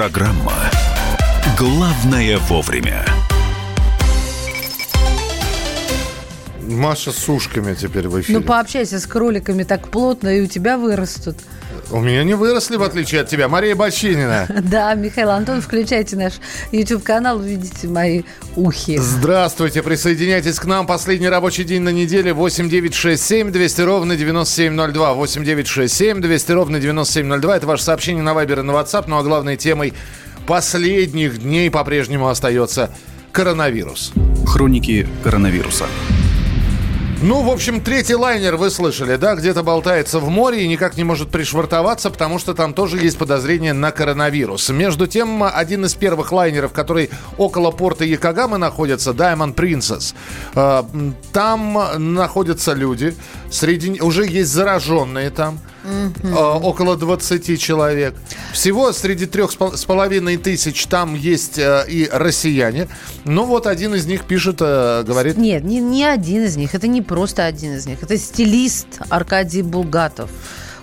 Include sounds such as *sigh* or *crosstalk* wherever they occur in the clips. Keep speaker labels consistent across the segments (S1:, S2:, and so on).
S1: Программа «Главное вовремя».
S2: Маша с ушками теперь в эфире.
S3: Ну, пообщайся с кроликами так плотно, и у тебя вырастут.
S2: У меня не выросли, в отличие от тебя. Мария Бочинина. *laughs*
S3: Да, Михаил Антон, включайте наш YouTube-канал, увидите мои ухи.
S2: Здравствуйте, присоединяйтесь к нам. Последний рабочий день на неделе. 8 9 6 7 200 ровно 9702. 8 9 6 7 200 ровно 9702. Это ваше сообщение на Вайбер и на WhatsApp. Ну а главной темой последних дней по-прежнему остается коронавирус.
S1: Хроники коронавируса.
S2: Ну, в общем, третий лайнер вы слышали, да, где-то болтается в море и никак не может пришвартоваться, потому что там тоже есть подозрение на коронавирус. Между тем, один из первых лайнеров, который около порта Якогамы находится, Diamond Princess, э, там находятся люди, среди уже есть зараженные там, э, около 20 человек. Всего среди трех с половиной тысяч там есть э, и россияне. Ну вот один из них пишет, э, говорит...
S3: Нет, не, не один из них. Это не просто один из них. Это стилист Аркадий Булгатов.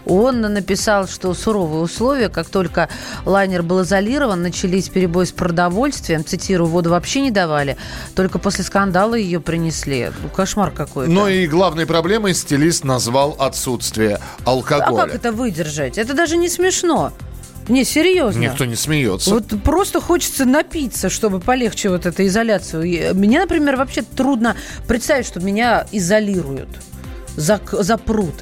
S3: Он написал, что суровые условия, как только лайнер был изолирован, начались перебои с продовольствием. Цитирую, воду вообще не давали. Только после скандала ее принесли. Ну, кошмар какой-то.
S2: Но и главной проблемой стилист назвал отсутствие алкоголя.
S3: А как это выдержать? Это даже не смешно. Не, серьезно.
S2: Никто не смеется.
S3: Вот просто хочется напиться, чтобы полегче вот эту изоляцию. Мне, например, вообще трудно представить, что меня изолируют, зак- запрут.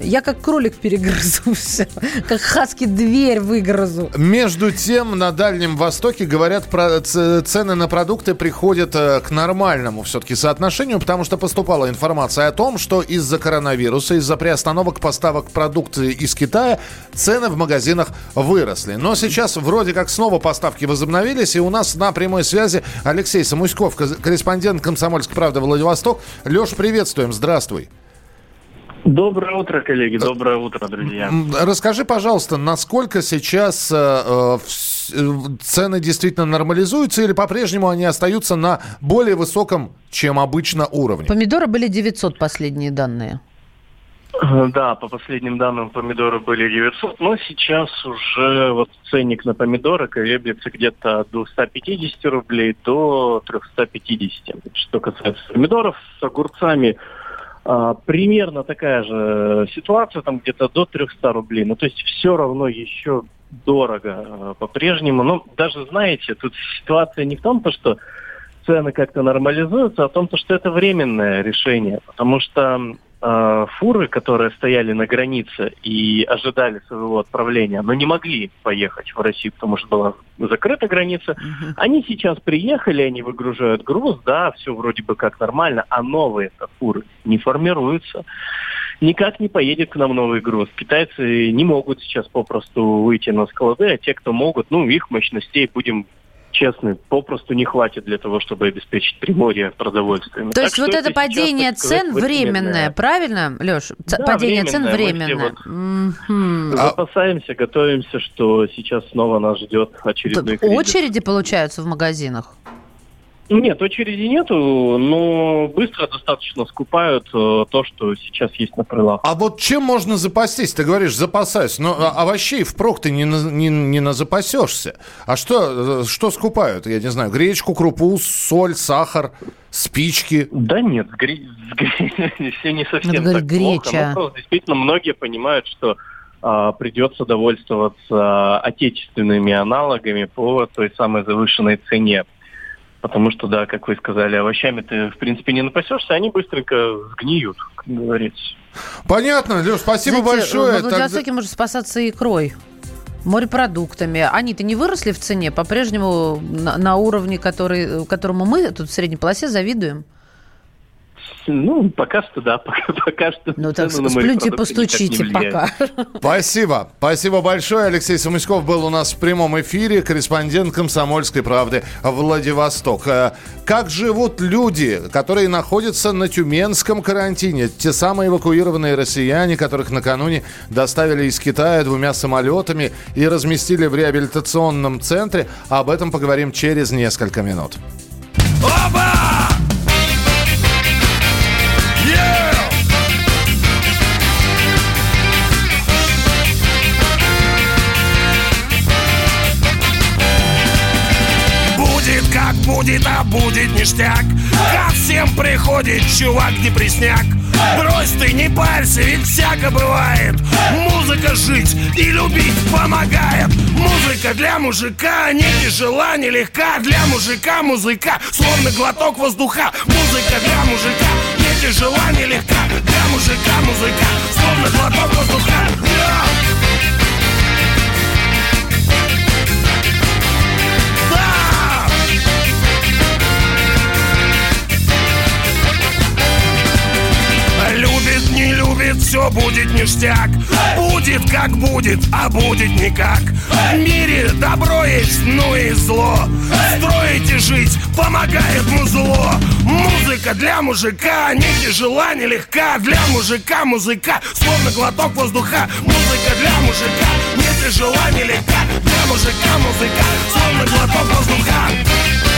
S3: Я как кролик перегрызу *laughs* все, как хаски дверь выгрызу.
S2: Между тем, на Дальнем Востоке, говорят, про цены на продукты приходят э, к нормальному все-таки соотношению, потому что поступала информация о том, что из-за коронавируса, из-за приостановок поставок продукции из Китая, цены в магазинах выросли. Но сейчас вроде как снова поставки возобновились, и у нас на прямой связи Алексей Самуськов, корреспондент «Комсомольской правды» Владивосток. Леш, приветствуем, здравствуй.
S4: Доброе утро, коллеги. Доброе утро, друзья.
S2: Расскажи, пожалуйста, насколько сейчас э, э, э, цены действительно нормализуются или по-прежнему они остаются на более высоком, чем обычно, уровне?
S3: Помидоры были 900 последние данные.
S4: Э, Да, по последним данным помидоры были 900, но сейчас уже вот ценник на помидоры колеблется где-то от 250 рублей до 350. Что касается помидоров, с огурцами примерно такая же ситуация, там где-то до 300 рублей. Ну, то есть все равно еще дорого э, по-прежнему. Но даже, знаете, тут ситуация не в том, то, что цены как-то нормализуются, а в том, то, что это временное решение. Потому что э, фуры, которые стояли на границе и ожидали своего отправления, но не могли поехать в Россию, потому что была закрыта граница, они сейчас приехали, они выгружают груз, да, все вроде бы как нормально, а новые фуры не формируются. Никак не поедет к нам новый груз. Китайцы не могут сейчас попросту выйти на склады, а те, кто могут, ну, их мощностей, будем честны, попросту не хватит для того, чтобы обеспечить Приморье продовольствием.
S3: То есть вот это падение цен временное, правильно, Леш?
S4: Да,
S3: падение цен
S4: временное. Все
S3: временное. Мгм.
S2: А-
S4: Запасаемся, готовимся, что сейчас снова нас ждет очередной кризис.
S3: Очереди получаются в магазинах?
S4: Нет, очереди нету, но быстро достаточно скупают э, то, что сейчас есть на прилавке.
S2: А вот чем можно запастись? Ты говоришь, запасаюсь. Но а, овощей впрок ты не, на- не, не назапасешься. А что, э, что скупают? Я не знаю, гречку, крупу, соль, сахар, спички.
S4: Да нет, с гре- с гре- *laughs* все не совсем
S3: Надо говорить,
S4: так плохо.
S3: греча.
S4: Ну, просто действительно, многие понимают, что а, придется довольствоваться отечественными аналогами по той самой завышенной цене. Потому что, да, как вы сказали, овощами ты, в принципе, не напасешься, они быстренько сгниют, как говорится.
S2: Понятно, Леш, спасибо
S3: Знаете,
S2: большое.
S3: Во
S2: Тогда-
S3: Владивостоке можно спасаться икрой. Морепродуктами. Они-то не выросли в цене, по-прежнему на, на уровне, который, которому мы тут в средней полосе завидуем.
S4: Ну, пока что да, *laughs* пока, пока что.
S3: Ну так сплюньте, постучите пока. *laughs*
S2: Спасибо. Спасибо большое. Алексей Самуськов был у нас в прямом эфире, корреспондент «Комсомольской правды» Владивосток. Э, Как живут люди, которые находятся на тюменском карантине? Те самые эвакуированные россияне, которых накануне доставили из Китая двумя самолетами и разместили в реабилитационном центре. Об этом поговорим через несколько минут.
S5: Будет, а будет ништяк. Ко всем приходит чувак депресняк Брось ты, не парься, ведь всяко бывает. Музыка жить и любить помогает. Музыка для мужика не тяжела, не легка. Для мужика музыка, словно глоток воздуха. Музыка для мужика не тяжела, не легка. Для мужика музыка, словно глоток воздуха. Любит, любит, все будет ништяк. Будет как будет, а будет никак. В мире добро есть, ну и зло. Строить и жить помогает музло Музыка для мужика не тяжела, не легка. Для мужика музыка, словно глоток воздуха. Музыка для мужика не тяжела, не легка. Для мужика музыка, словно глоток воздуха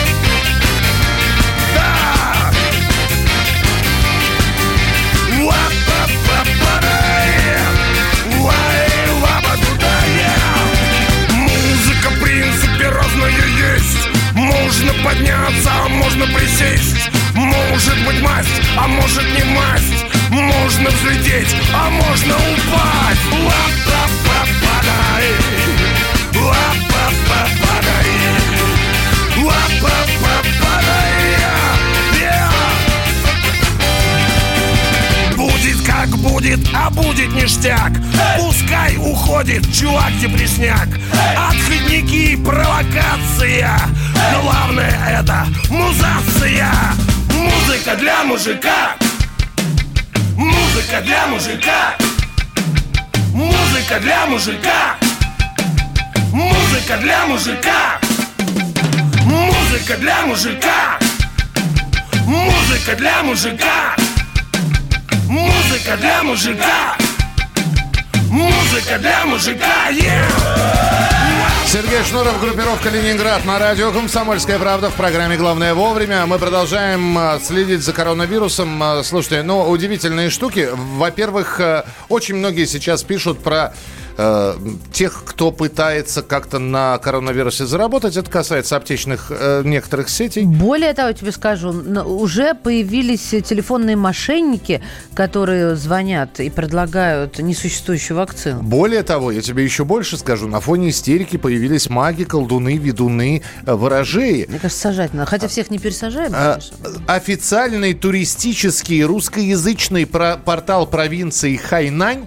S5: мужика. Музыка для мужика. Музыка для мужика. Музыка для мужика. Музыка для мужика. Музыка для мужика. Музыка для мужика. Музыка для мужика. Yeah!
S2: Сергей Шнуров, группировка «Ленинград» на радио «Комсомольская правда» в программе «Главное вовремя». Мы продолжаем э, следить за коронавирусом. Э, Слушайте, ну, удивительные штуки. Во-первых, э, очень многие сейчас пишут про э, тех, кто пытается как-то на коронавирусе заработать. Это касается аптечных э, некоторых сетей.
S3: Более того, я тебе скажу, уже появились телефонные мошенники, которые звонят и предлагают несуществующую вакцину.
S2: Более того, я тебе еще больше скажу. На фоне истерики появились маги, колдуны, ведуны, э, ворожеи.
S3: Мне кажется, сажать надо. Хотя всех не пересажаем,
S2: А. Официальный туристический русскоязычный про- портал провинции Хайнань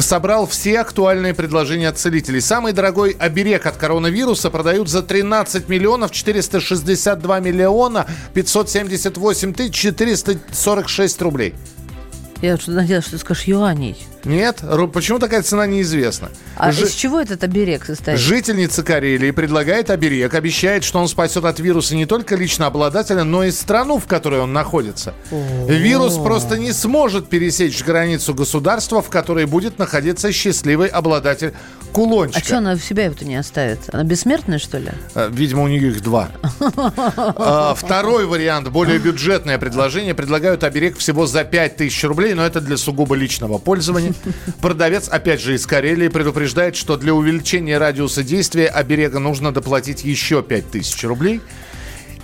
S2: собрал все актуальные предложения от целителей. Самый дорогой оберег от коронавируса продают за 13 миллионов 462 миллиона 578 тысяч 446 рублей.
S3: Я что надеялась, что ты скажешь юаней.
S2: Нет? Почему такая цена неизвестна?
S3: А
S2: Жи-
S3: из чего этот оберег состоит?
S2: Жительница Карелии предлагает оберег, обещает, что он спасет от вируса не только лично обладателя, но и страну, в которой он находится. Вирус просто не сможет пересечь границу государства, в которой будет находиться счастливый обладатель кулончика.
S3: А что она в себя это не оставит? Она бессмертная, что ли?
S2: Э, Видимо, у нее их два. *laughs* А, Второй вариант, более бюджетное предложение. Предлагают оберег всего за 5000 рублей, но это для сугубо личного пользования. Продавец, опять же, из Карелии предупреждает, что для увеличения радиуса действия оберега нужно доплатить еще 5000 рублей.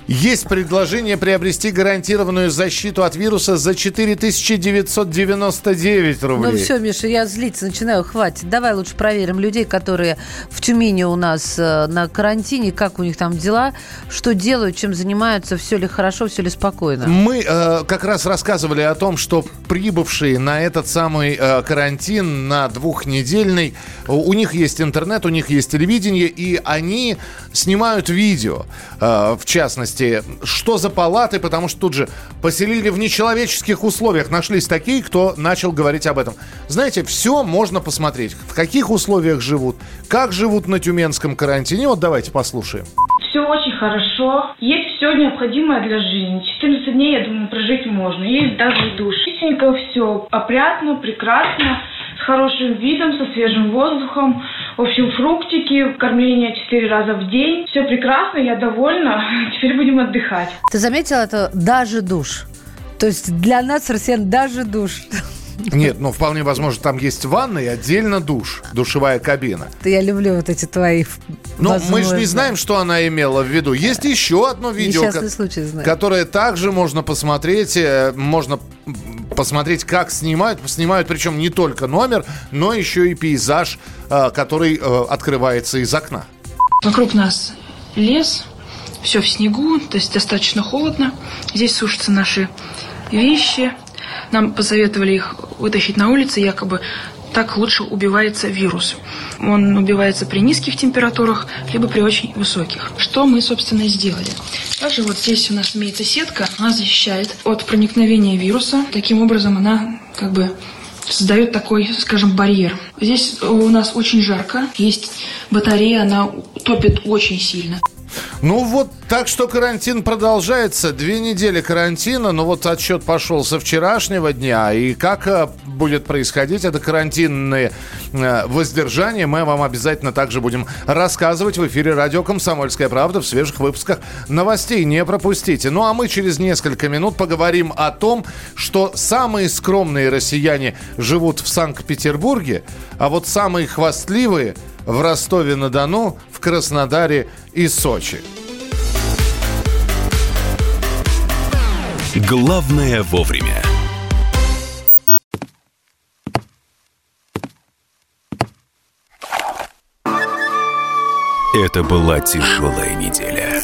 S2: Есть предложение приобрести гарантированную защиту от вируса за 4999 рублей.
S3: Ну все, Миша, я злиться начинаю, хватит. Давай лучше проверим людей, которые в Тюмени у нас э, на карантине, как у них там дела, что делают, чем занимаются, все ли хорошо, все ли спокойно.
S2: Мы э, как раз рассказывали о том, что прибывшие на этот самый э, карантин, на двухнедельный, у них есть интернет, у них есть телевидение, и они снимают видео, э, в частности, что за палаты, потому что тут же поселили в нечеловеческих условиях. Нашлись такие, кто начал говорить об этом. Знаете, все можно посмотреть, в каких условиях живут, как живут на тюменском карантине. Вот давайте послушаем.
S6: Все очень хорошо. Есть все необходимое для жизни. 14 дней, я думаю, прожить можно. Есть даже душ. Чистенько все. Опрятно, прекрасно. С хорошим видом, со свежим воздухом. В общем, фруктики, кормление 4 раза в день. Все прекрасно, я довольна. *laughs* Теперь будем отдыхать.
S3: Ты заметила это даже душ? То есть для нас, россиян, даже душ.
S2: Нет, ну вполне возможно, там есть ванна и отдельно душ, душевая кабина.
S3: Я люблю вот эти твои
S2: Но Ну, мы же не знаем, что она имела в виду. Есть еще одно видео, ко-
S3: случай
S2: которое также можно посмотреть. э, Можно посмотреть, как снимают. Снимают причем не только номер, но еще и пейзаж, э, который э, открывается из окна.
S7: Вокруг нас лес, все в снегу, то есть достаточно холодно. Здесь сушатся наши вещи. Нам посоветовали их вытащить на улице, якобы так лучше убивается вирус. Он убивается при низких температурах, либо при очень высоких. Что мы, собственно, и сделали. Также вот здесь у нас имеется сетка, она защищает от проникновения вируса. Таким образом, она как бы создает такой, скажем, барьер. Здесь у нас очень жарко, есть батарея, она топит очень сильно.
S2: Ну вот, так что карантин продолжается. Две недели карантина, но вот отчет пошел со вчерашнего дня. И как э, будет происходить это карантинное э, воздержание, мы вам обязательно также будем рассказывать в эфире радио «Комсомольская правда» в свежих выпусках новостей. Не пропустите. Ну а мы через несколько минут поговорим о том, что самые скромные россияне живут в Санкт-Петербурге, а вот самые хвастливые в Ростове-на-Дону, в Краснодаре и Сочи.
S1: Главное вовремя. Это была тяжелая неделя.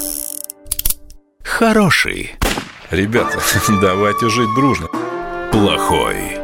S1: Хороший,
S8: Ребята, *laughs* давайте жить дружно.
S1: плохой,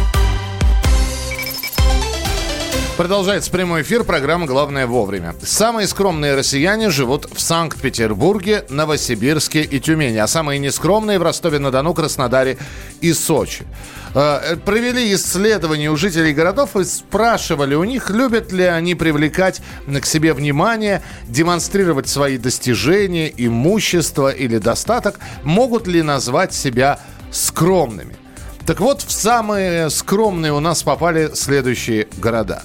S2: Продолжается прямой эфир программы «Главное вовремя». Самые скромные россияне живут в Санкт-Петербурге, Новосибирске и Тюмени, а самые нескромные в Ростове-на-Дону, Краснодаре и Сочи. Э, Провели исследования у жителей городов и спрашивали у них, любят ли они привлекать к себе внимание, демонстрировать свои достижения, имущество или достаток, могут ли назвать себя скромными. Так вот, в самые скромные у нас попали следующие города.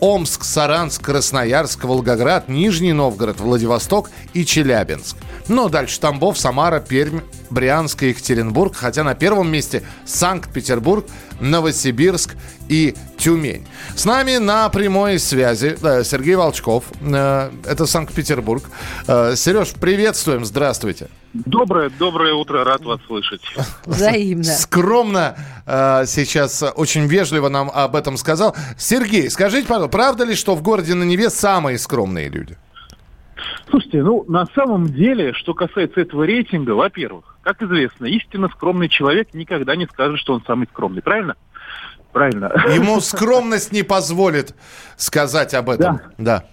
S2: Омск, Саранск, Красноярск, Волгоград, Нижний Новгород, Владивосток и Челябинск. Ну, дальше Тамбов, Самара, Пермь, Брянск и Екатеринбург. Хотя на первом месте Санкт-Петербург, Новосибирск и Тюмень. С нами на прямой связи э, Сергей Волчков. Э, Это Санкт-Петербург. Э, Сереж, приветствуем, здравствуйте.
S9: Доброе, доброе утро, рад вас слышать.
S3: Взаимно.
S2: скромно э, сейчас очень вежливо нам об этом сказал. Сергей, скажите, пожалуйста, правда ли, что в городе на Неве самые скромные люди?
S9: Слушайте, ну, на самом деле, что касается этого рейтинга, во-первых, как известно, истинно скромный человек никогда не скажет, что он самый скромный, правильно? Правильно.
S2: Ему *laughs* скромность не позволит сказать об этом. Да.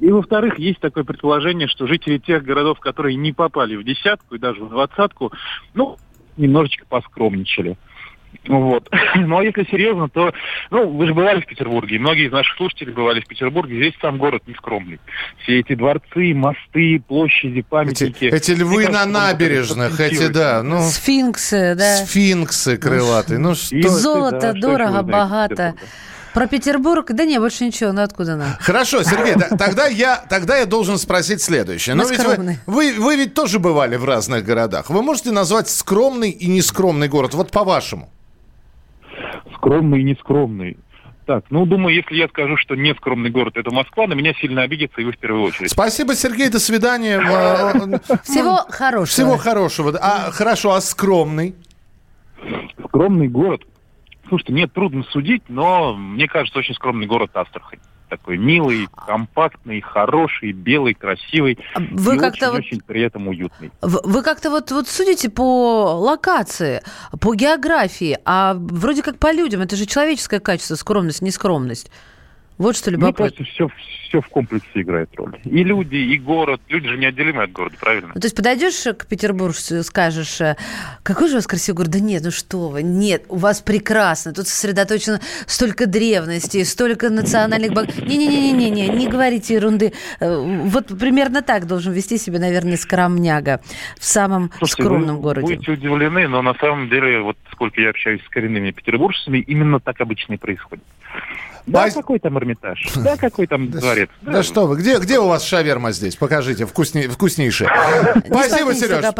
S9: И, во-вторых, есть такое предположение, что жители тех городов, которые не попали в десятку и даже в двадцатку, ну, немножечко поскромничали. Вот. *laughs* Ну, а если серьезно, то, ну, вы же бывали в Петербурге, и многие из наших слушателей бывали в Петербурге, здесь сам город не скромный. Все эти дворцы, мосты, площади,
S2: Эти,
S9: памятники.
S2: эти львы
S9: Мне
S2: на
S9: кажется, можно
S2: набережных, эти, да, ну,
S3: Сфинксы, да.
S2: сфинксы крылатые. Ну, что...
S9: И-
S3: Золото,
S9: да,
S3: дорого, богато. Про Петербург, да не, больше ничего, ну откуда нам?
S2: Хорошо, Сергей, да- тогда я, тогда я должен спросить следующее. Но ведь вы, вы, вы ведь тоже бывали в разных городах. Вы можете назвать скромный и нескромный город? Вот по-вашему.
S9: Скромный и нескромный. Так, ну, думаю, если я скажу, что не скромный город это Москва, на меня сильно обидится, и вы в первую очередь.
S2: Спасибо, Сергей, до свидания. Э, э,
S3: Всего хорошего.
S2: Всего хорошего. А, хорошо, а скромный?
S9: Скромный город. Слушайте, мне трудно судить, но мне кажется, очень скромный город Астрахань. Такой милый, компактный, хороший, белый, красивый.
S3: Вы
S9: и
S3: как-то вот
S9: очень-очень при этом уютный.
S3: Вы как-то вот, вот судите по локации, по географии, а вроде как по людям. Это же человеческое качество, скромность, нескромность. Вот что любопытно.
S9: кажется, все, все в комплексе играет роль. И люди, и город. Люди же неотделимы от города, правильно?
S3: Ну, то есть подойдешь к петербуржцу и скажешь, э, какой же у вас красивый город? Да нет, ну что вы, нет, у вас прекрасно, тут сосредоточено столько древности, столько национальных... бог- Не-не-не-не, не не говорите ерунды. Э, Вот примерно так должен вести себя, наверное, скромняга в самом
S9: Слушайте,
S3: скромном
S9: вы
S3: городе.
S9: будете удивлены, но на самом деле, вот сколько я общаюсь с коренными петербуржцами, именно так обычно и происходит. Да,
S2: Пас-
S9: какой там Эрмитаж? Да, *laughs* какой там дворец?
S2: Да что вы, где, где у вас шаверма здесь? Покажите, вкусне, вкуснейшая.
S3: Не *laughs*
S2: Спасибо, Сереж.
S3: да.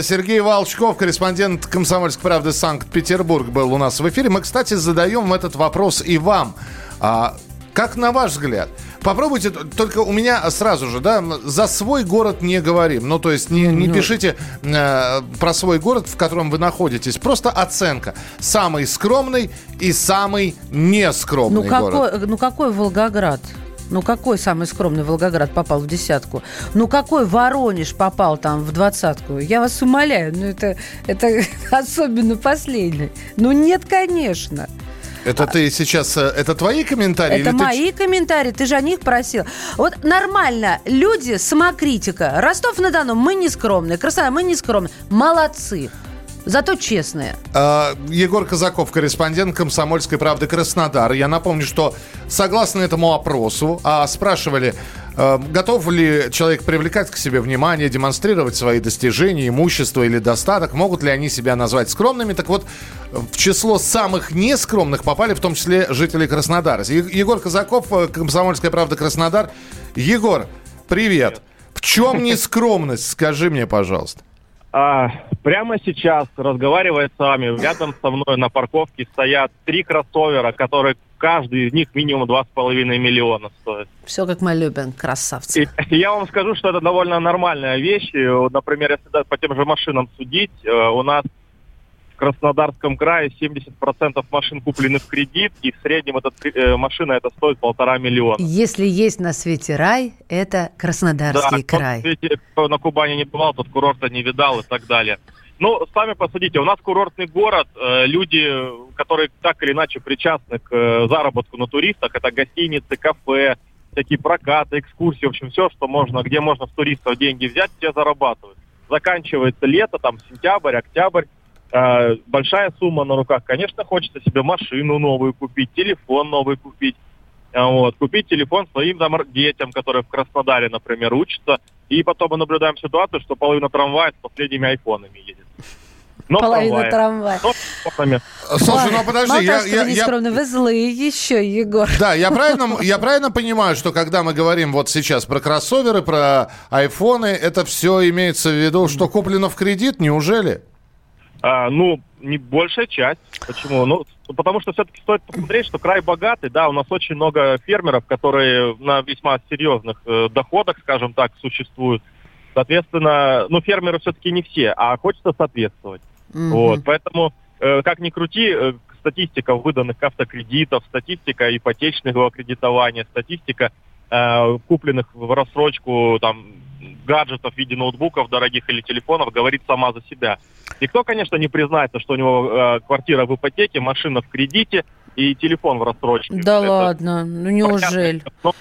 S2: Спасибо. Сергей Волчков, корреспондент «Комсомольской правды» Санкт-Петербург был у нас в эфире. Мы, кстати, задаем этот вопрос и вам. А, как на ваш взгляд? Попробуйте, только у меня сразу же, да, за свой город не говорим. Ну, то есть не, не пишите э, про свой город, в котором вы находитесь. Просто оценка. Самый скромный и самый нескромный
S3: Ну
S2: город.
S3: какой, ну какой Волгоград? Ну какой самый скромный Волгоград попал в десятку? Ну какой Воронеж попал там в двадцатку? Я вас умоляю, ну это, это *laughs* особенно последний. Ну нет, конечно.
S2: Это ты сейчас, э, это твои комментарии?
S3: Это
S2: или ты
S3: мои комментарии, ты же о них просил. Вот нормально, люди, самокритика. Ростов-на-Дону, мы не скромные. Краснодар, мы не скромные. Молодцы. Зато честные.
S2: А, Егор Казаков, корреспондент «Комсомольской правды» Краснодар. Я напомню, что согласно этому опросу а, спрашивали, готов ли человек привлекать к себе внимание, демонстрировать свои достижения, имущество или достаток, могут ли они себя назвать скромными. Так вот, в число самых нескромных попали в том числе жители Краснодара. Егор Казаков, э, «Комсомольская правда» Краснодар. Егор, привет. В чем *laughs* нескромность, скажи мне, пожалуйста.
S10: А, прямо сейчас, разговаривая с вами, рядом со мной на парковке стоят три кроссовера, которые каждый из них минимум 2,5 миллиона стоит.
S3: Все как мы любим, красавцы.
S10: И я вам скажу, что это довольно нормальная вещь. Например, если да, по тем же машинам судить, э, у нас в Краснодарском крае 70% машин куплены в кредит, и в среднем этот, э, машина это стоит полтора миллиона.
S3: Если есть на свете рай, это Краснодарский
S10: кто,
S3: край.
S10: кто на Кубани не бывал, тот курорта не видал и так далее. Ну, сами посудите, у нас курортный город, э, люди, которые так или иначе причастны к э, заработку на туристах, это гостиницы, кафе, всякие прокаты, экскурсии, в общем, все, что можно, где можно с туристов деньги взять, все зарабатывают. Заканчивается лето, там, сентябрь, октябрь, э, большая сумма на руках. Конечно, хочется себе машину новую купить, телефон новый купить. А, Вот, купить телефон своим там, детям, которые в Краснодаре, например, учатся. И потом мы наблюдаем ситуацию, что половина трамвая с последними айфонами едет. Но
S3: Половина
S10: трамвая.
S3: трамвая.
S10: Но.
S2: Слушай, ну подожди,
S3: Мало
S2: я,
S3: того, что
S2: я-
S3: вы
S2: я-
S3: вы злые еще, Егор.
S2: Да, я *laughs* правильно, я правильно понимаю, что когда мы говорим вот сейчас про кроссоверы, про айфоны, это все имеется в виду, что куплено в кредит, неужели?
S10: А, ну, не большая часть. Почему? Ну, потому что все-таки стоит посмотреть, что край богатый, да, у нас очень много фермеров, которые на весьма серьезных э, доходах, скажем так, существуют. Соответственно, ну, фермеры все-таки не все, а хочется соответствовать.
S3: Мгм.
S10: Вот, поэтому, э, как ни крути, э, статистика выданных автокредитов, статистика ипотечного кредитования, статистика э, купленных в рассрочку там гаджетов в виде ноутбуков дорогих или телефонов говорит сама за себя. Никто, конечно, не признается, что у него э, квартира в ипотеке, машина в кредите и телефон в рассрочке.
S3: Да
S10: Это
S3: ладно, ну неужели?
S10: но,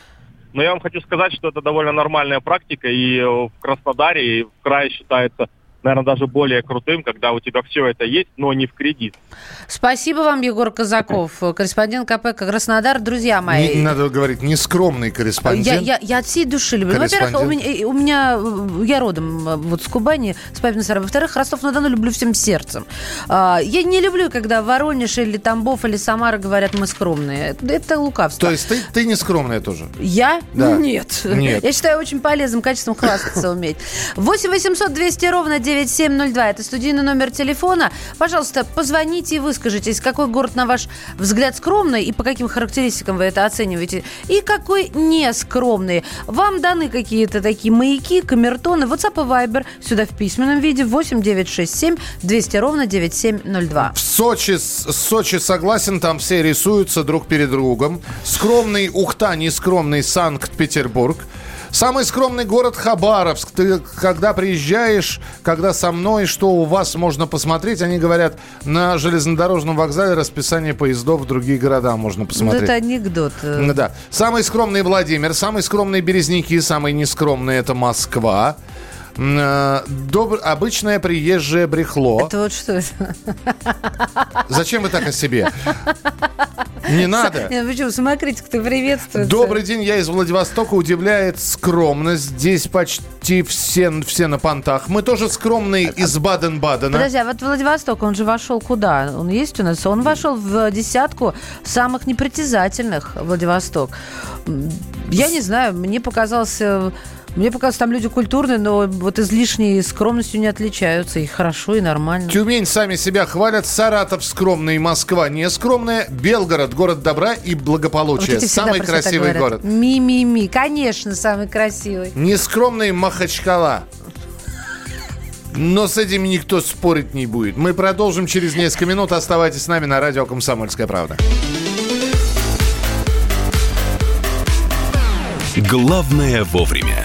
S10: но я вам хочу сказать, что это довольно нормальная практика, и в Краснодаре, и в крае считается, наверное, даже более крутым, когда у тебя все это есть, но не в кредит.
S3: Спасибо вам, Егор Казаков, корреспондент КП Краснодар. Друзья мои,
S2: Не- надо говорить, нескромный корреспондент.
S3: Я, я, я от всей души люблю. Ну, Во-первых, у меня, у меня, э, я родом э, вот с Кубани, с папиной стороны. Во-вторых, Ростов-на-Дону люблю всем сердцем. А, Я не люблю, когда Воронеж или Тамбов или Самара говорят, мы скромные. Это- лукавство.
S2: То есть ты, ты нескромная тоже?
S3: Я?
S2: Да.
S3: Нет.
S2: Нет.
S3: Я считаю очень полезным качеством хвастаться *laughs* уметь. 8 800 200 ровно 9702. Это студийный номер телефона. Пожалуйста, позвоните и выскажитесь, какой город, на ваш взгляд, скромный и по каким характеристикам вы это оцениваете. И какой не скромный. Вам даны какие-то такие маяки, камертоны, WhatsApp и Viber. Сюда в письменном виде 8 967 200 ровно 9702.
S2: В Сочи, Сочи согласен, там все рисуются друг перед другом. Скромный Ухта, нескромный Санкт-Петербург. Самый скромный город Хабаровск. Ты когда приезжаешь, когда со мной, что у вас можно посмотреть? Они говорят, на железнодорожном вокзале расписание поездов в другие города можно
S3: Вот
S2: посмотреть.
S3: это анекдот. э.
S2: Да. Самый скромный Владимир, самый скромный Березники, самый нескромный это Москва. Э, Добр... Обычное приезжее брехло.
S3: Это вот что это?
S2: Зачем вы так о себе? Не надо.
S3: Нет, Почему? Самокритика-то приветствуется.
S2: Добрый день, я из Владивостока. Удивляет скромность. Здесь почти все, все на понтах. Мы тоже скромные из Баден-Бадена.
S3: Подожди, а вот Владивосток, он же вошел куда? Он есть у нас? Он вошел в десятку самых непритязательных Владивосток. Я не знаю, мне показалось... Мне показалось, там люди культурные, но вот излишней скромностью не отличаются. И хорошо, и нормально.
S2: Тюмень сами себя хвалят. Саратов скромный, Москва не скромная. Белгород город добра и
S3: Вот
S2: благополучия.
S3: всегда
S2: Самый красивый город.
S3: Ми-ми-ми. Конечно, самый красивый.
S2: Нескромный Махачкала. Но с этим никто спорить не будет. Мы продолжим через несколько минут. Оставайтесь с нами на радио «Комсомольская правда».
S1: Главное вовремя.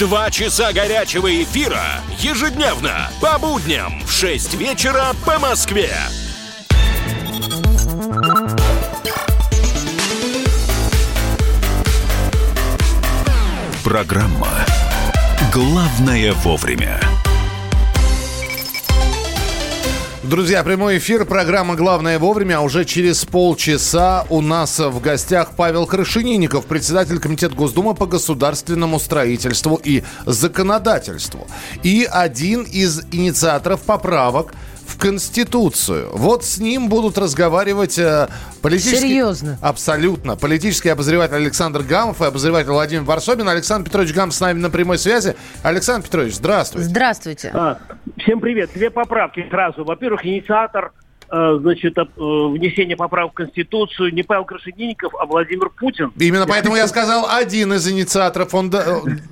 S5: Два часа горячего эфира ежедневно по будням в 6 вечера по Москве.
S1: Программа «Главное вовремя».
S2: Друзья, прямой эфир, программа «Главное вовремя». Уже через полчаса у нас в гостях Павел Крашенинников, председатель Комитета Госдумы по государственному строительству и законодательству. И один из инициаторов поправок Конституцию. Вот с ним будут разговаривать э, политический...
S3: Серьезно?
S2: Абсолютно. Политический обозреватель Александр Гамов и обозреватель Владимир Варсобин. Александр Петрович Гамов с нами на прямой связи. Александр Петрович, здравствуйте.
S3: Здравствуйте.
S11: А, всем привет. Две поправки сразу. Во-первых, инициатор значит, об- э, внесения поправок в Конституцию не Павел Крашенинников, а Владимир Путин.
S2: Именно поэтому я сказал один из инициаторов. Он, э,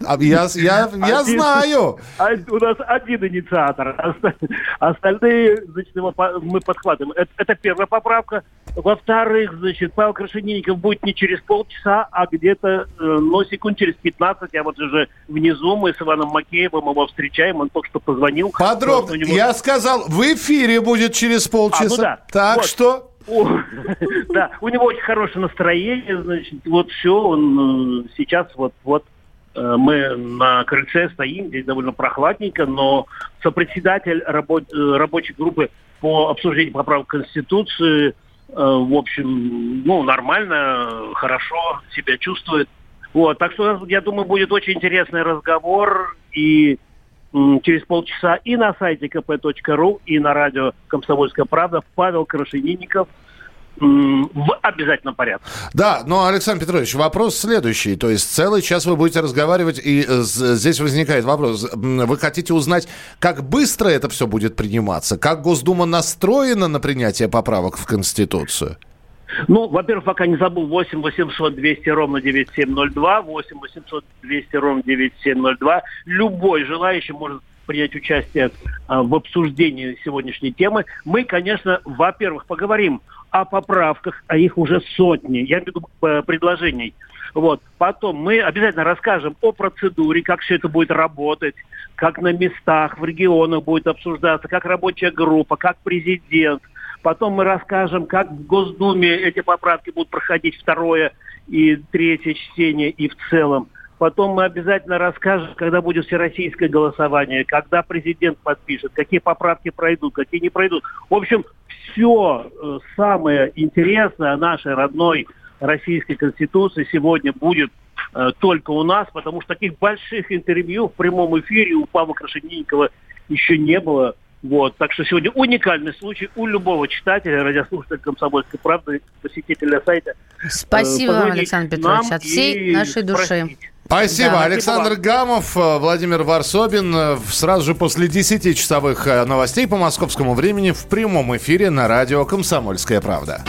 S2: а я, я, я
S11: Один-
S2: знаю.
S11: А- У нас один инициатор. Оста- Остальные, значит, его мы подхватываем. Это, это первая поправка. Во-вторых, значит, Павел Крашенинников будет не через полчаса, а где-то, э, ну, секунд через 15. Я вот уже внизу, мы с Иваном Макеевым его встречаем. Он только что позвонил.
S2: Подробно.
S11: Него-
S2: Я сказал, в эфире будет через полчаса.
S11: Ну да.
S2: Так
S11: Вот.
S2: что... *laughs*
S11: Да, у него очень хорошее настроение, значит, вот все, он э, сейчас вот, вот э, мы на крыльце стоим, здесь довольно прохладненько, но сопредседатель рабо- э, рабочей группы по обсуждению поправок Конституции, в общем, ну, нормально, хорошо себя чувствует. Вот, так что, я думаю, будет очень интересный разговор, и через полчаса и на сайте kp.ru, и на радио «Комсомольская правда» Павел Крашенинников в обязательном порядке.
S2: Да, но, Александр Петрович, вопрос следующий. То есть целый час вы будете разговаривать, и э, здесь возникает вопрос. Вы хотите узнать, как быстро это все будет приниматься? Как Госдума настроена на принятие поправок в Конституцию?
S11: Ну, во-первых, пока не забыл, 8 800 200 ровно 9702, 8 800 200 ровно 9702. Любой желающий может принять участие а, в обсуждении сегодняшней темы. Мы, конечно, во-первых, поговорим о поправках, а их уже сотни, я имею в виду э, предложений. Вот. Потом мы обязательно расскажем о процедуре, как все это будет работать, как на местах, в регионах будет обсуждаться, как рабочая группа, как президент. Потом мы расскажем, как в Госдуме эти поправки будут проходить второе и третье чтение и в целом. Потом мы обязательно расскажем, когда будет всероссийское голосование, когда президент подпишет, какие поправки пройдут, какие не пройдут. В общем, все самое интересное нашей родной Российской Конституции сегодня будет э, только у нас, потому что таких больших интервью в прямом эфире у Павла Крашенинникова еще не было. Вот, так что сегодня уникальный случай у любого читателя, радиослушателя «Комсомольской правды», посетителя сайта. э,
S3: Спасибо вам,
S11: позвонить
S3: Александр Петрович, от всей нашей души.
S2: Спасибо.
S3: Да.
S2: Александр Гамов, э, Владимир Варсобин. э, Сразу же после 10-часовых э, новостей по московскому времени в прямом эфире на радио «Комсомольская правда».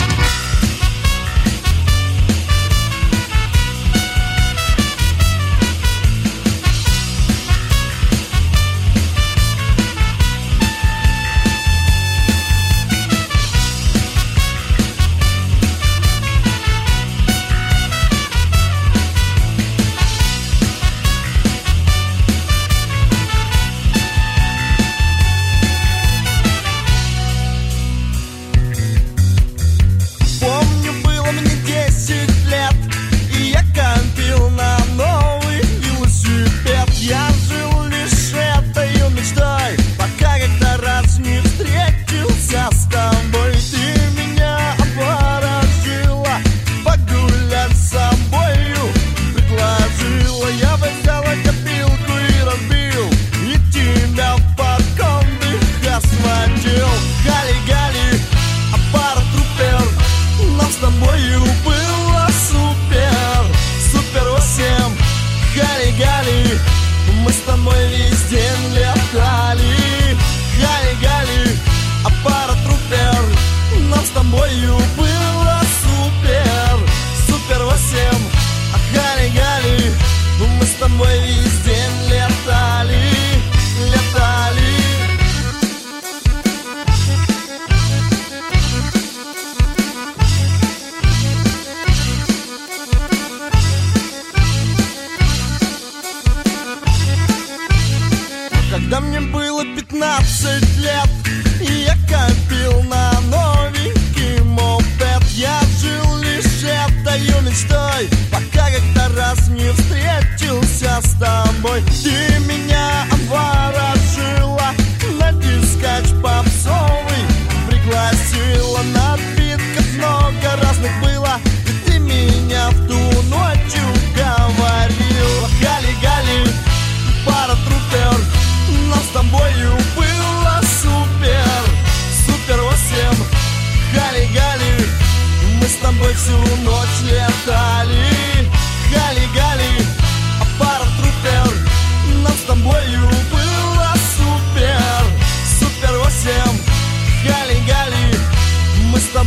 S12: Тобою было супер Супер 8 Гали-гали Мы с тобой весь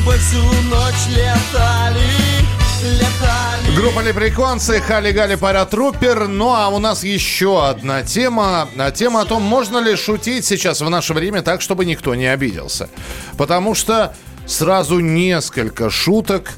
S12: Тобой всю ночь летали Летали
S2: Группа Лепреконцы, Хали-Гали Паратрупер. Ну, а у нас еще одна тема. А Тема о том, можно ли шутить сейчас в наше время так, чтобы никто не обиделся. Потому что сразу несколько шуток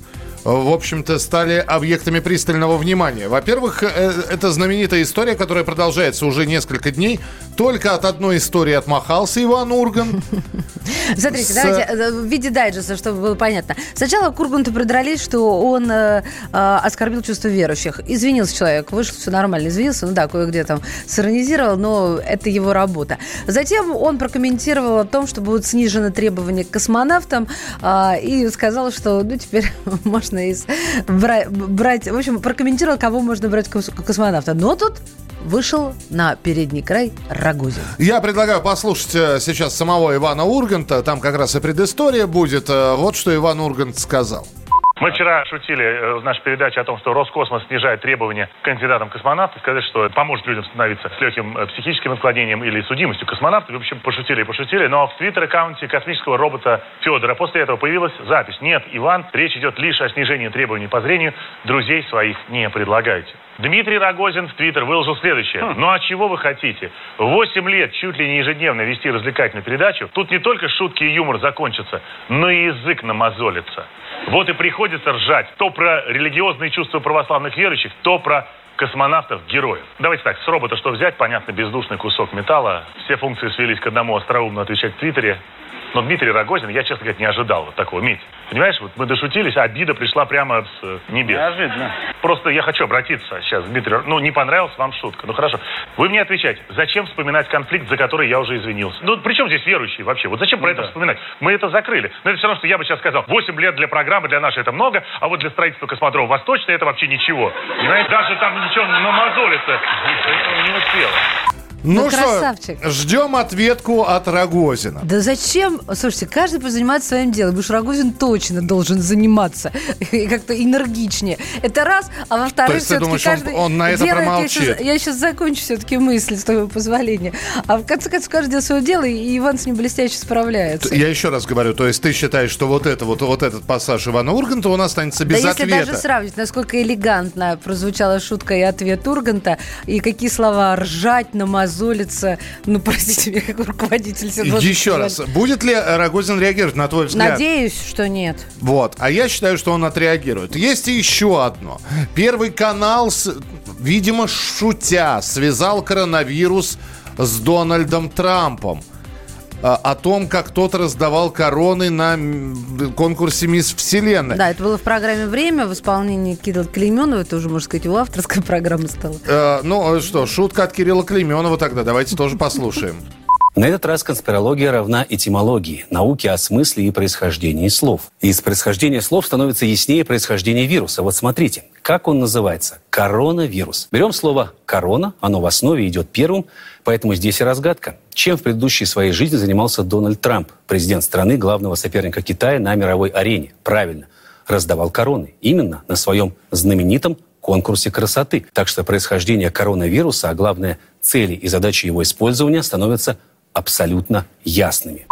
S2: в общем-то, стали объектами пристального внимания. Во-первых, э, это знаменитая история, которая продолжается уже несколько дней. Только от одной истории отмахался Иван Урган. *laughs*
S3: Смотрите,
S2: С-
S3: давайте э, в виде дайджеста, чтобы было понятно. Сначала к Урганту придрались, что он э, э, оскорбил чувство верующих. Извинился человек, вышел, все нормально, извинился. Ну да, кое-где там сиронизировал, но это его работа. Затем он прокомментировал о том, что будут снижены требования к космонавтам э, и сказал, что ну теперь *laughs* можно из бра- брать... В общем, прокомментировал, кого можно брать кос- космонавта. Но тут вышел на передний край Рогозин.
S2: Я предлагаю послушать э, сейчас самого Ивана Урганта. Там как раз и предыстория будет. Э, Вот что Иван Ургант сказал.
S13: Мы вчера шутили э, в нашей передаче о том, что Роскосмос снижает требования к кандидатам в космонавты, сказать, что это поможет людям становиться с легким э, психическим отклонением или судимостью космонавтов. В общем, пошутили и пошутили. Но в твиттер-аккаунте космического робота Федора после этого появилась запись. Нет, Иван, речь идет лишь о снижении требований по зрению. Друзей своих не предлагайте. Дмитрий Рогозин в Твиттер выложил следующее. Ну а чего вы хотите? Восемь лет чуть ли не ежедневно вести развлекательную передачу. Тут не только шутки и юмор закончатся, но и язык намазолится. Вот и приходится ржать то про религиозные чувства православных верующих, то про космонавтов-героев. Давайте так, с робота что взять? Понятно, бездушный кусок металла. Все функции свелись к одному остроумно отвечать в Твиттере. Но Дмитрий Рогозин, я, честно говоря, не ожидал вот такого. Мить, понимаешь, вот мы дошутились, а обида пришла прямо с э, небес.
S14: Неожиданно.
S13: Просто я хочу обратиться сейчас, Дмитрий. Ну, не понравилась вам шутка. Ну, хорошо. Вы мне отвечаете, зачем вспоминать конфликт, за который я уже извинился? Ну, при чем здесь верующие вообще? Вот зачем про это вспоминать? Мы это закрыли. Но это все равно, что я бы сейчас сказал, 8 лет для программы, для нашей это много, а вот для строительства космодрома Восточный это вообще ничего. Понимаете, даже там ничего намазолится. Поэтому не успела.
S2: Ну,
S3: Ну,
S2: что,
S3: красавчик.
S2: ждем ответку от Рогозина.
S3: Да зачем? Слушайте, каждый пусть занимается своим делом. Что Рогозин точно должен заниматься. *laughs* И как-то энергичнее. Это раз. А
S2: То
S3: во-вторых, все-таки
S2: думаешь, он-
S3: каждый
S2: он на это
S3: делает- я
S2: промолчит?
S3: щас- Я сейчас закончу все-таки мысль, с твоего позволения. А в конце концов, каждый делает свое дело, и Иван с ним блестяще справляется.
S2: Я еще раз говорю, то есть ты считаешь, что вот это вот, вот этот пассаж Ивана Урганта у нас останется
S3: Да
S2: без
S3: если
S2: ответа?
S3: даже сравнить, насколько элегантно прозвучала шутка и ответ Урганта, и какие слова ржать, намазолиться, ну, простите меня, как руководитель
S2: Еще раз, будет ли Рогозин реагировать на твой взгляд?
S3: Надеюсь, что нет.
S2: Вот. А я считаю, что он отреагирует. Есть еще одно. Первый канал, видимо, шутя, связал коронавирус с Дональдом Трампом. А, О том, как тот раздавал короны на конкурсе «Мисс Вселенная».
S3: Да, это было в программе «Время» в исполнении Кирилла Клейменова. Это уже, можно сказать, его авторская *laughs* программа стала.
S2: Э, ну что, шутка от Кирилла Клейменова тогда. Давайте тоже послушаем.
S14: На этот раз конспирология равна этимологии, науке о смысле и происхождении слов. Из происхождения слов становится яснее происхождение вируса. Вот смотрите, как он называется? Коронавирус. Берем слово «корона», оно в основе идет первым, поэтому здесь и разгадка. Чем в предыдущей своей жизни занимался Дональд Трамп, президент страны, главного соперника Китая на мировой арене? Правильно, раздавал короны. Именно на своем знаменитом конкурсе красоты. Так что происхождение коронавируса, а главное, цели и задачи его использования становятся абсолютно ясными.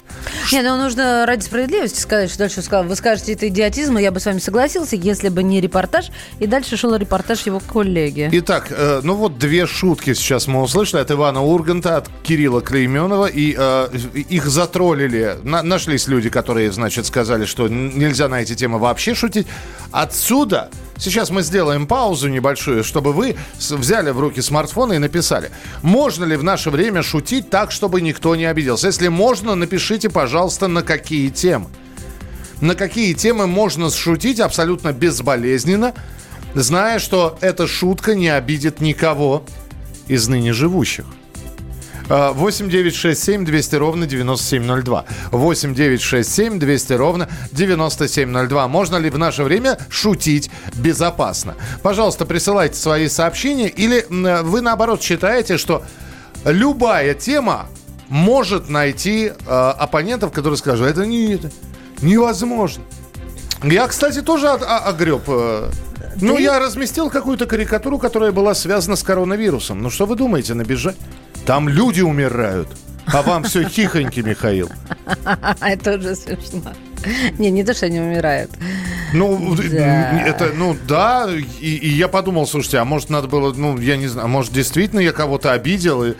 S3: Не, ну нужно ради справедливости сказать, что дальше сказал. Вы скажете, это идиотизм, и я бы с вами согласился, если бы не репортаж. И дальше шел репортаж его коллеги.
S2: Итак, э, ну вот две шутки сейчас мы услышали от Ивана Урганта, от Кирилла Клейменова, и э, их затроллили. На- нашлись люди, которые, значит, сказали, что нельзя на эти темы вообще шутить. Отсюда сейчас мы сделаем паузу небольшую, чтобы вы взяли в руки смартфон и написали, можно ли в наше время шутить так, чтобы никто не обиделся. Если можно, напишите, пожалуйста, на какие темы. На какие темы можно шутить абсолютно безболезненно, зная, что эта шутка не обидит никого из ныне живущих. А, 8 9 6 7 200 ровно 9702. 8 9 6 7 200 ровно 9702. Можно ли в наше время шутить безопасно? Пожалуйста, присылайте свои сообщения. Или вы, наоборот, считаете, что любая тема может найти э, оппонентов, которые скажут, это не это невозможно. Я, кстати, тоже от- о- огреб. э, Ну, я разместил какую-то карикатуру, которая была связана с коронавирусом. Ну, что вы думаете, набежать? Там люди умирают. А вам все тихонько, Михаил. *laughs*
S3: Это уже смешно. Не, не то, что они умирают.
S2: Ну,
S3: Да.
S2: это, ну, да, и, и я подумал, слушайте, а может надо было, ну, я не знаю, может действительно я кого-то обидел, и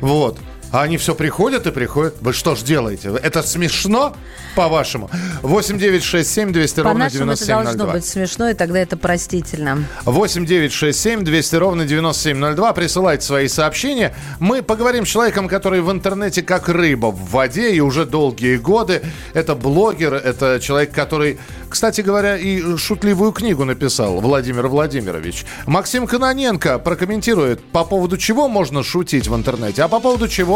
S2: вот. А они все приходят и приходят. Вы что ж делаете? Это смешно, по-вашему? 8 9 6 7 200 ровно
S3: По-нашему это должно
S2: 9702.
S3: быть смешно, и тогда это простительно.
S2: 8 9 6 7 200 ровно 9702. Присылайте свои сообщения. Мы поговорим с человеком, который в интернете как рыба в воде и уже долгие годы. Это блогер, это человек, который, кстати говоря, и шутливую книгу написал, Владимир Владимирович. Максим Кононенко прокомментирует, по поводу чего можно шутить в интернете, а по поводу чего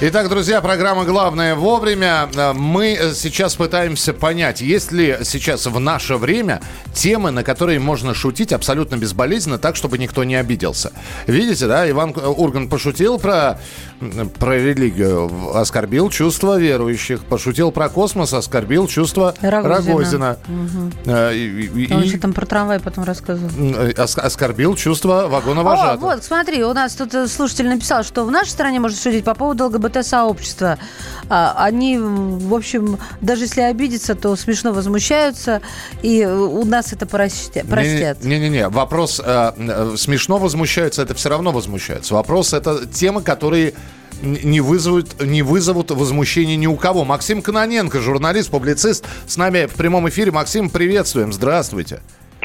S2: Итак, друзья, программа «Главное вовремя». Э, Мы э, сейчас пытаемся понять, есть ли сейчас в наше время темы, на которые можно шутить абсолютно безболезненно, так, чтобы никто не обиделся. Видите, да, Иван э, Ургант пошутил про, про религию, оскорбил чувства верующих, пошутил про космос, оскорбил чувства Рогозина.
S3: Мгм.
S2: Э, и- и-
S3: Он что там про трамвай потом рассказывал?
S2: ос- оскорбил чувства
S3: О,
S2: вагоновожатых.
S3: вот, смотри, у нас тут слушатель написал, что в нашей стране можно шутить по поводу ЛГБТ-сообщества. Они, в общем, даже если обидятся, то смешно возмущаются, и э, у нас это простят.
S2: Не-не-не, вопрос э, э, смешно возмущаются, это все равно возмущаются. Вопрос это темы, которые не вызовут, не вызовут возмущения ни у кого. Максим Кононенко, журналист, публицист, с нами в прямом эфире. Максим, приветствуем. Здравствуйте.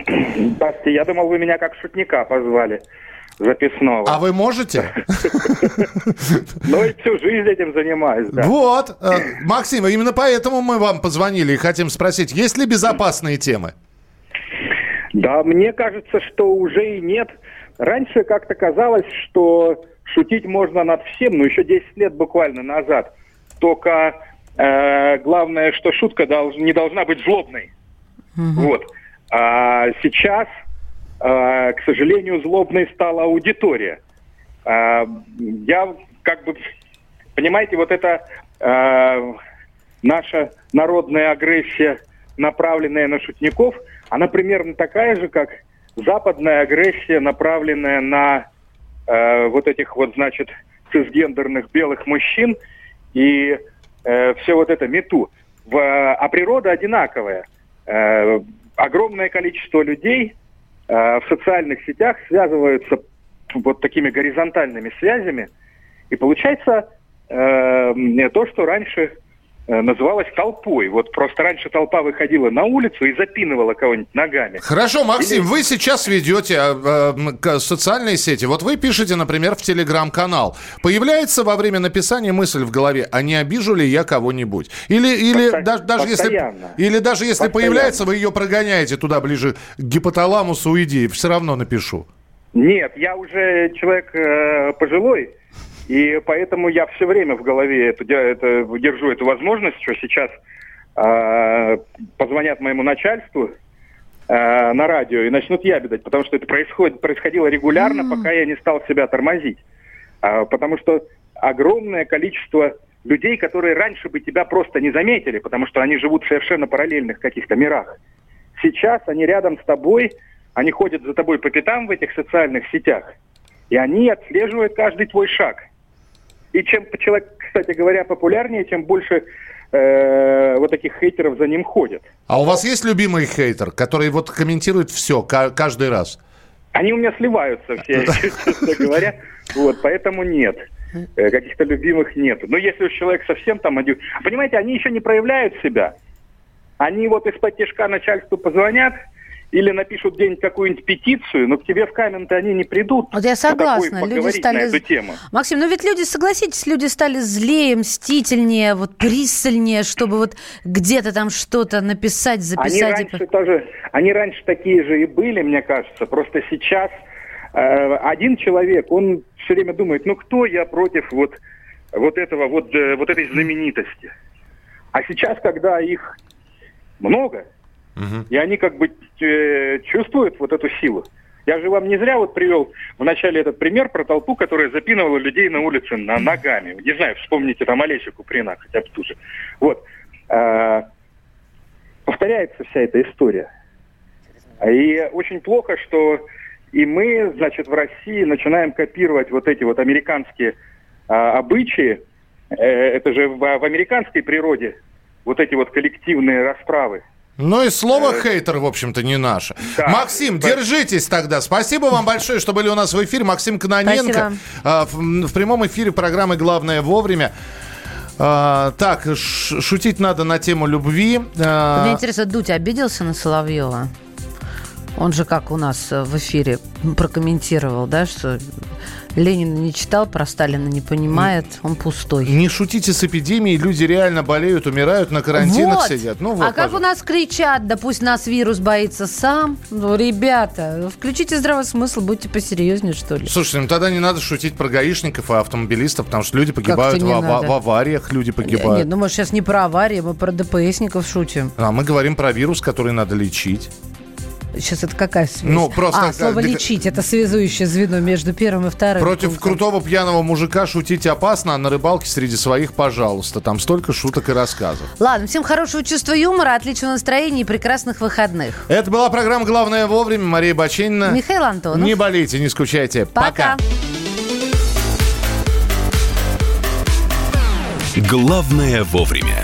S15: Здравствуйте, я думал, вы меня как шутника позвали записного.
S2: А вы можете? *laughs*
S15: Ну и всю жизнь этим занимаюсь, да.
S2: Вот. э, Максим, именно поэтому мы вам позвонили и хотим спросить, есть ли безопасные темы?
S15: Да, мне кажется, что уже и нет. Раньше как-то казалось, что шутить можно над всем, ну еще 10 лет буквально назад. Только э, главное, что шутка долж- не должна быть злобной. Вот. А сейчас, к сожалению, злобной стала аудитория. А, я как бы, понимаете, вот это э, наша народная агрессия, направленная на шутников, она примерно такая же, как западная агрессия, направленная на э, вот этих вот, значит, цисгендерных белых мужчин и все вот это мету. А природа одинаковая. Э, огромное количество людей э, в социальных сетях связываются вот такими горизонтальными связями, и получается э, то, что раньше э, называлось толпой. Вот просто раньше толпа выходила на улицу и запинывала кого-нибудь ногами.
S2: Хорошо, Максим,
S15: Или-
S2: вы сейчас ведете э, э, социальные сети. Вот вы пишете, например, в телеграм-канал. Появляется во время написания мысль в голове, а не обижу ли я кого-нибудь? Или, или
S15: Посто-
S2: даже, даже если, или даже если
S15: Постоянно.
S2: появляется, вы ее прогоняете туда ближе к гипоталамусу идеи. Все равно напишу.
S15: Нет, я уже человек э, пожилой, и поэтому я все время в голове де- это, держу эту возможность, что сейчас э, позвонят моему начальству э, на радио и начнут ябедать, потому что это происходит, происходило регулярно, пока я не стал себя тормозить. А, потому что огромное количество людей, которые раньше бы тебя просто не заметили, потому что они живут в совершенно параллельных каких-то мирах. Сейчас они рядом с тобой, они ходят за тобой по пятам в этих социальных сетях, и они отслеживают каждый твой шаг. И чем человек, кстати говоря, популярнее, тем больше э, вот таких хейтеров за ним ходят.
S2: А у вас есть любимый хейтер, который вот комментирует все каждый раз?
S15: Они у меня сливаются все, *laughs* честно говоря. Вот, поэтому нет. Э, Каких-то любимых нет. Но если уж человек совсем там... Понимаете, они еще не проявляют себя. Они вот из-под тяжка начальству позвонят или напишут где-нибудь какую-нибудь петицию, но к тебе в камень-то они не придут.
S3: Вот я
S15: такую
S3: согласна. Люди стали...
S15: на эту тему.
S3: Максим, ну ведь люди, согласитесь, люди стали злее, мстительнее, вот пристальнее, чтобы вот где-то там что-то написать,
S15: Они
S3: записать. и
S15: раньше тоже, они раньше такие же и были, мне кажется. Просто сейчас э, один человек, он все время думает, ну кто я против вот вот этого вот э, вот этой знаменитости. А сейчас, когда их много, и они как бы э, чувствуют вот эту силу. Я же вам не зря вот привел в начале этот пример про толпу, которая запинывала людей на улице на ногами. Не знаю, вспомните там Олеся Куприна хотя бы ту же. Вот. Э, повторяется вся эта история. И очень плохо, что и мы, значит, в России начинаем копировать вот эти вот американские а, обычаи. Э, это же в, в американской природе вот эти вот коллективные расправы.
S2: Ну и слово хейтер, в общем-то, не наше. Максим, держитесь тогда. Спасибо вам большое, что были у нас в эфире. Максим Кононенко.
S3: Спасибо.
S2: А, В, в прямом эфире программы «Главное вовремя». А, так, ш- шутить надо на тему любви. А,
S3: Мне интересно, Дудь обиделся на Соловьева? Он же как у нас э, в эфире прокомментировал, да, что Ленина не читал, про Сталина не понимает, он пустой.
S2: Не шутите с эпидемией, люди реально болеют, умирают, на карантинах
S3: Вот.
S2: сидят. Ну вот,
S3: а как у нас кричат, да пусть нас вирус боится сам. Ну, ребята, включите здравый смысл, будьте посерьезнее, что ли.
S2: Слушайте, ну тогда не надо шутить про гаишников и автомобилистов, потому что люди погибают в,
S3: надо?
S2: в авариях, люди погибают.
S3: Нет, ну мы сейчас не про аварии, мы про ДПСников шутим.
S2: А мы говорим про вирус, который надо лечить.
S3: Сейчас это какая связь?
S2: Ну, просто
S3: А, слово «лечить» – это связующее звено между первым и вторым.
S2: Против
S3: пунктом.
S2: крутого пьяного мужика шутить опасно, а на рыбалке среди своих, пожалуйста. Там столько шуток и рассказов.
S3: Ладно, всем хорошего чувства юмора, отличного настроения и прекрасных выходных.
S2: Это была программа «Главное вовремя». Мария Баченина.
S3: Михаил Антонов.
S2: Не болейте, не скучайте.
S3: Пока.
S1: Главное вовремя.